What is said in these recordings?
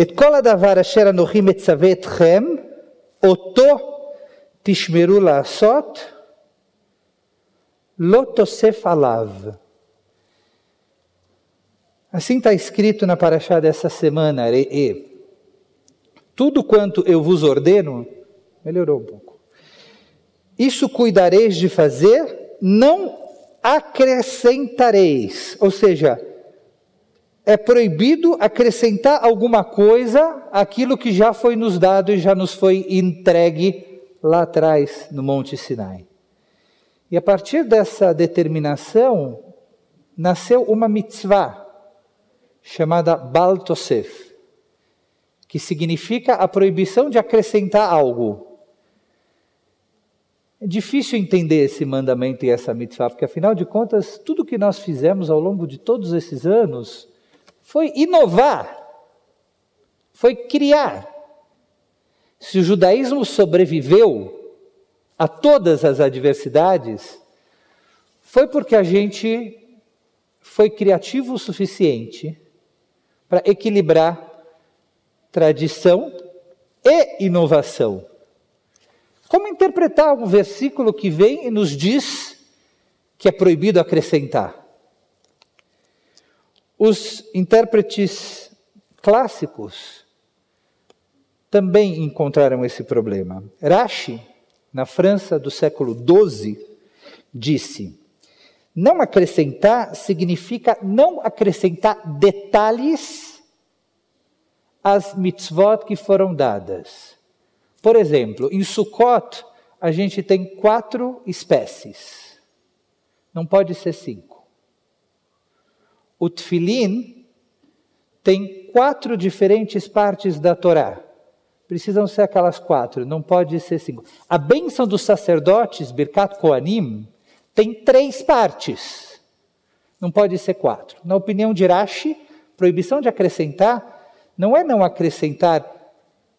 את כל הדבר אשר אנוכי מצווה אתכם, אותו תשמרו לעשות, לא תוסף עליו. Assim está escrito na paraxá dessa semana, Re'e. Tudo quanto eu vos ordeno, melhorou um pouco. Isso cuidareis de fazer, não acrescentareis. Ou seja, é proibido acrescentar alguma coisa àquilo que já foi nos dado e já nos foi entregue lá atrás no Monte Sinai. E a partir dessa determinação, nasceu uma mitzvah chamada Bal Tosef, que significa a proibição de acrescentar algo. É difícil entender esse mandamento e essa mitzvah, porque afinal de contas, tudo que nós fizemos ao longo de todos esses anos foi inovar, foi criar. Se o judaísmo sobreviveu a todas as adversidades, foi porque a gente foi criativo o suficiente para equilibrar tradição e inovação. Como interpretar um versículo que vem e nos diz que é proibido acrescentar? Os intérpretes clássicos também encontraram esse problema. Rashi, na França do século XII, disse: não acrescentar significa não acrescentar detalhes às mitzvot que foram dadas. Por exemplo, em Sukkot, a gente tem quatro espécies. Não pode ser cinco. O Tfilin tem quatro diferentes partes da Torá. Precisam ser aquelas quatro, não pode ser cinco. A bênção dos sacerdotes, Birkat Koanim, tem três partes. Não pode ser quatro. Na opinião de Rashi, proibição de acrescentar não é não acrescentar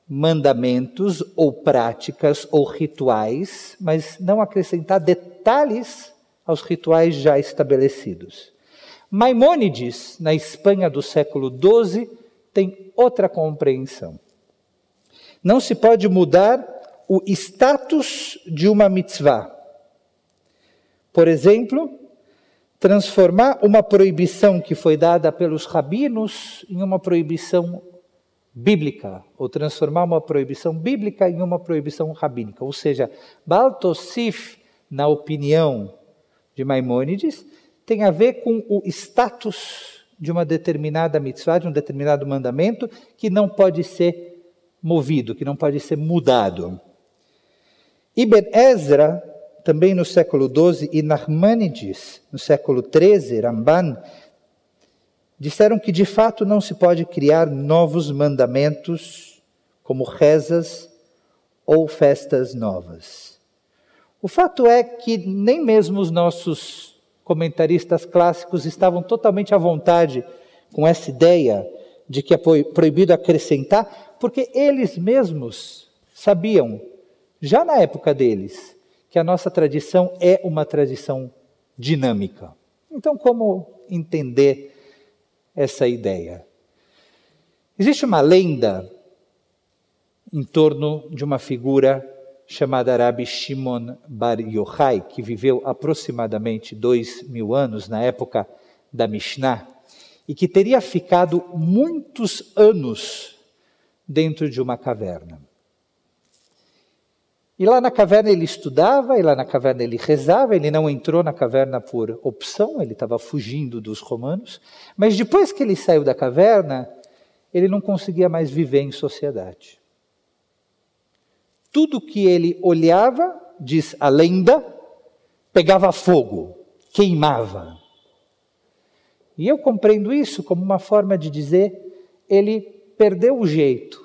mandamentos ou práticas ou rituais, mas não acrescentar detalhes aos rituais já estabelecidos. Maimônides, na Espanha do século XII, tem outra compreensão. Não se pode mudar o status de uma mitzvah. Por exemplo, transformar uma proibição que foi dada pelos rabinos em uma proibição bíblica, ou transformar uma proibição bíblica em uma proibição rabínica. Ou seja, Baltosif, na opinião de Maimônides, tem a ver com o status de uma determinada mitzvah, de um determinado mandamento, que não pode ser movido, que não pode ser mudado. Ibn Ezra, também no século XII, e Nachmanides, no século XIII, Ramban, disseram que de fato não se pode criar novos mandamentos como rezas ou festas novas. O fato é que nem mesmo os nossos comentaristas clássicos estavam totalmente à vontade com essa ideia de que é proibido acrescentar, porque eles mesmos sabiam, já na época deles, que a nossa tradição é uma tradição dinâmica. Então, como entender essa ideia. Existe uma lenda em torno de uma figura chamada Rabbi Shimon Bar Yochai, que viveu aproximadamente dois mil anos na época da Mishnah, e que teria ficado muitos anos dentro de uma caverna. E lá na caverna ele estudava, e lá na caverna ele rezava, ele não entrou na caverna por opção, ele estava fugindo dos romanos, mas depois que ele saiu da caverna, ele não conseguia mais viver em sociedade. Tudo que ele olhava, diz a lenda, pegava fogo, queimava. E eu compreendo isso como uma forma de dizer, ele perdeu o jeito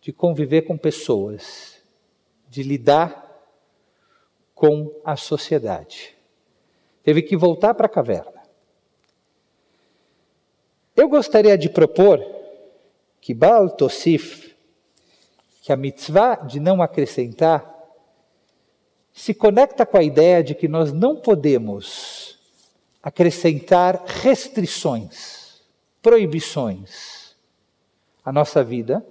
de conviver com pessoas de lidar com a sociedade. Teve que voltar para a caverna. Eu gostaria de propor que Baal Tosif, que a mitzvah de não acrescentar, se conecta com a ideia de que nós não podemos acrescentar restrições, proibições, a nossa vida,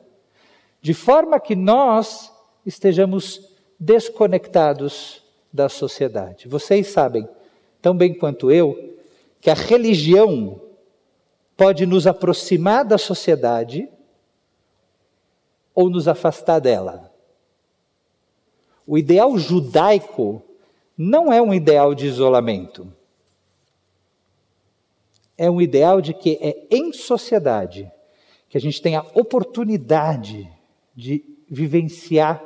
de forma que nós estejamos desconectados da sociedade. Vocês sabem, tão bem quanto eu, que a religião pode nos aproximar da sociedade ou nos afastar dela. O ideal judaico não é um ideal de isolamento. É um ideal de que é em sociedade que a gente tem a oportunidade de vivenciar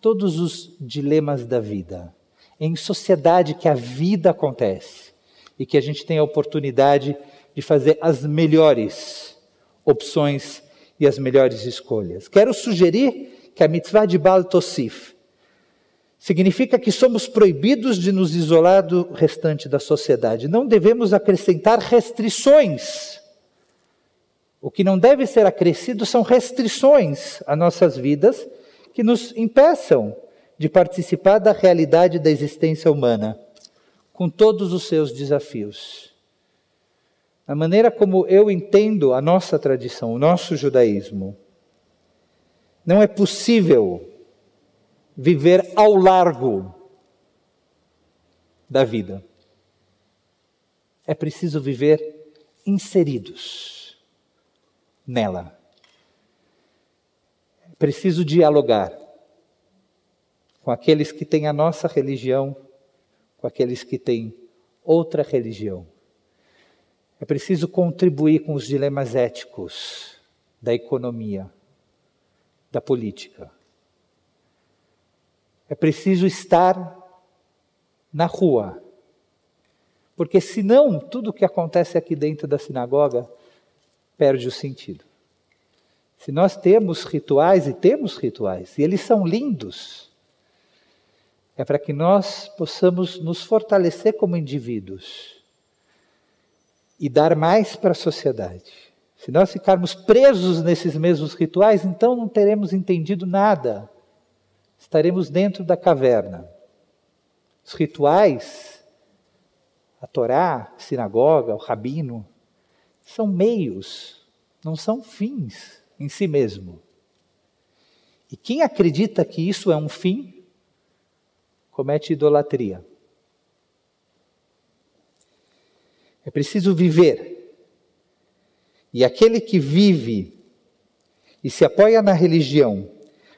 todos os dilemas da vida. É em sociedade que a vida acontece e que a gente tem a oportunidade de fazer as melhores opções e as melhores escolhas. Quero sugerir que a mitzvah de Baal Tosif significa que somos proibidos de nos isolar do restante da sociedade. Não devemos acrescentar restrições. O que não deve ser acrescido são restrições a nossas vidas que nos impeçam de participar da realidade da existência humana, com todos os seus desafios. A maneira como eu entendo a nossa tradição, o nosso judaísmo, não é possível viver ao largo da vida. É preciso viver inseridos nela. É preciso dialogar com aqueles que têm a nossa religião, com aqueles que têm outra religião. É preciso contribuir com os dilemas éticos da economia, da política. É preciso estar na rua. Porque senão tudo o que acontece aqui dentro da sinagoga perde o sentido. Se nós temos rituais, e temos rituais, e eles são lindos, é para que nós possamos nos fortalecer como indivíduos e dar mais para a sociedade. Se nós ficarmos presos nesses mesmos rituais, então não teremos entendido nada. Estaremos dentro da caverna. Os rituais, a Torá, a sinagoga, o rabino, são meios, não são fins em si mesmo. E quem acredita que isso é um fim, comete idolatria. É preciso viver. E aquele que vive e se apoia na religião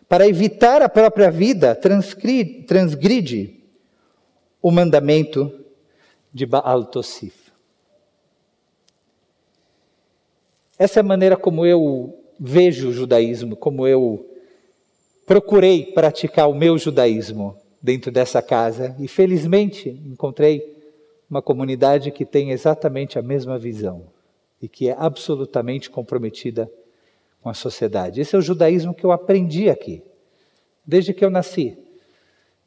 para evitar a própria vida, transgride o mandamento de Baal Tosif. Essa é a maneira como eu vejo o judaísmo, como eu procurei praticar o meu judaísmo dentro dessa casa e felizmente encontrei uma comunidade que tem exatamente a mesma visão e que é absolutamente comprometida com a sociedade. Esse é o judaísmo que eu aprendi aqui, desde que eu nasci.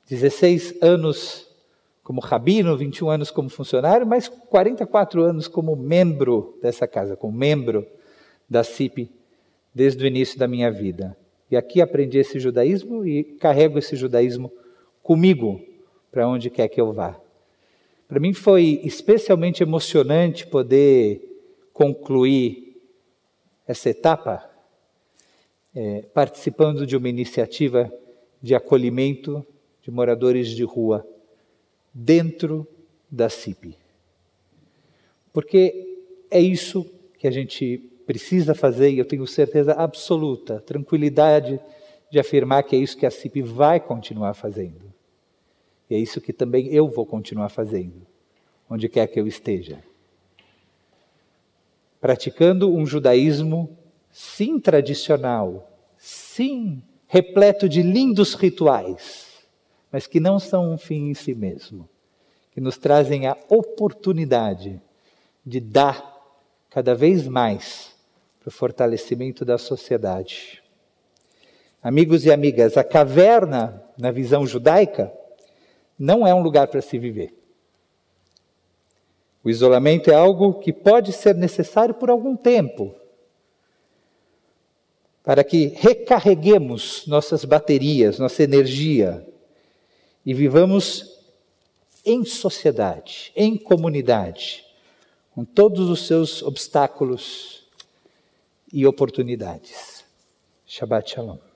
16 anos como rabino, 21 anos como funcionário, mas 44 anos como membro dessa casa, como membro da CIP desde o início da minha vida. E aqui aprendi esse judaísmo e carrego esse judaísmo comigo para onde quer que eu vá. Para mim foi especialmente emocionante poder concluir essa etapa é, participando de uma iniciativa de acolhimento de moradores de rua dentro da CIP. Porque é isso que a gente precisa fazer e eu tenho certeza absoluta, tranquilidade de afirmar que é isso que a CIP vai continuar fazendo. E é isso que também eu vou continuar fazendo, onde quer que eu esteja. Praticando um judaísmo, sim, tradicional, sim, repleto de lindos rituais, mas que não são um fim em si mesmo, que nos trazem a oportunidade de dar cada vez mais para o fortalecimento da sociedade. Amigos e amigas, a caverna, na visão judaica, não é um lugar para se viver. O isolamento é algo que pode ser necessário por algum tempo, para que recarreguemos nossas baterias, nossa energia e vivamos em sociedade, em comunidade, com todos os seus obstáculos e oportunidades. Shabbat Shalom.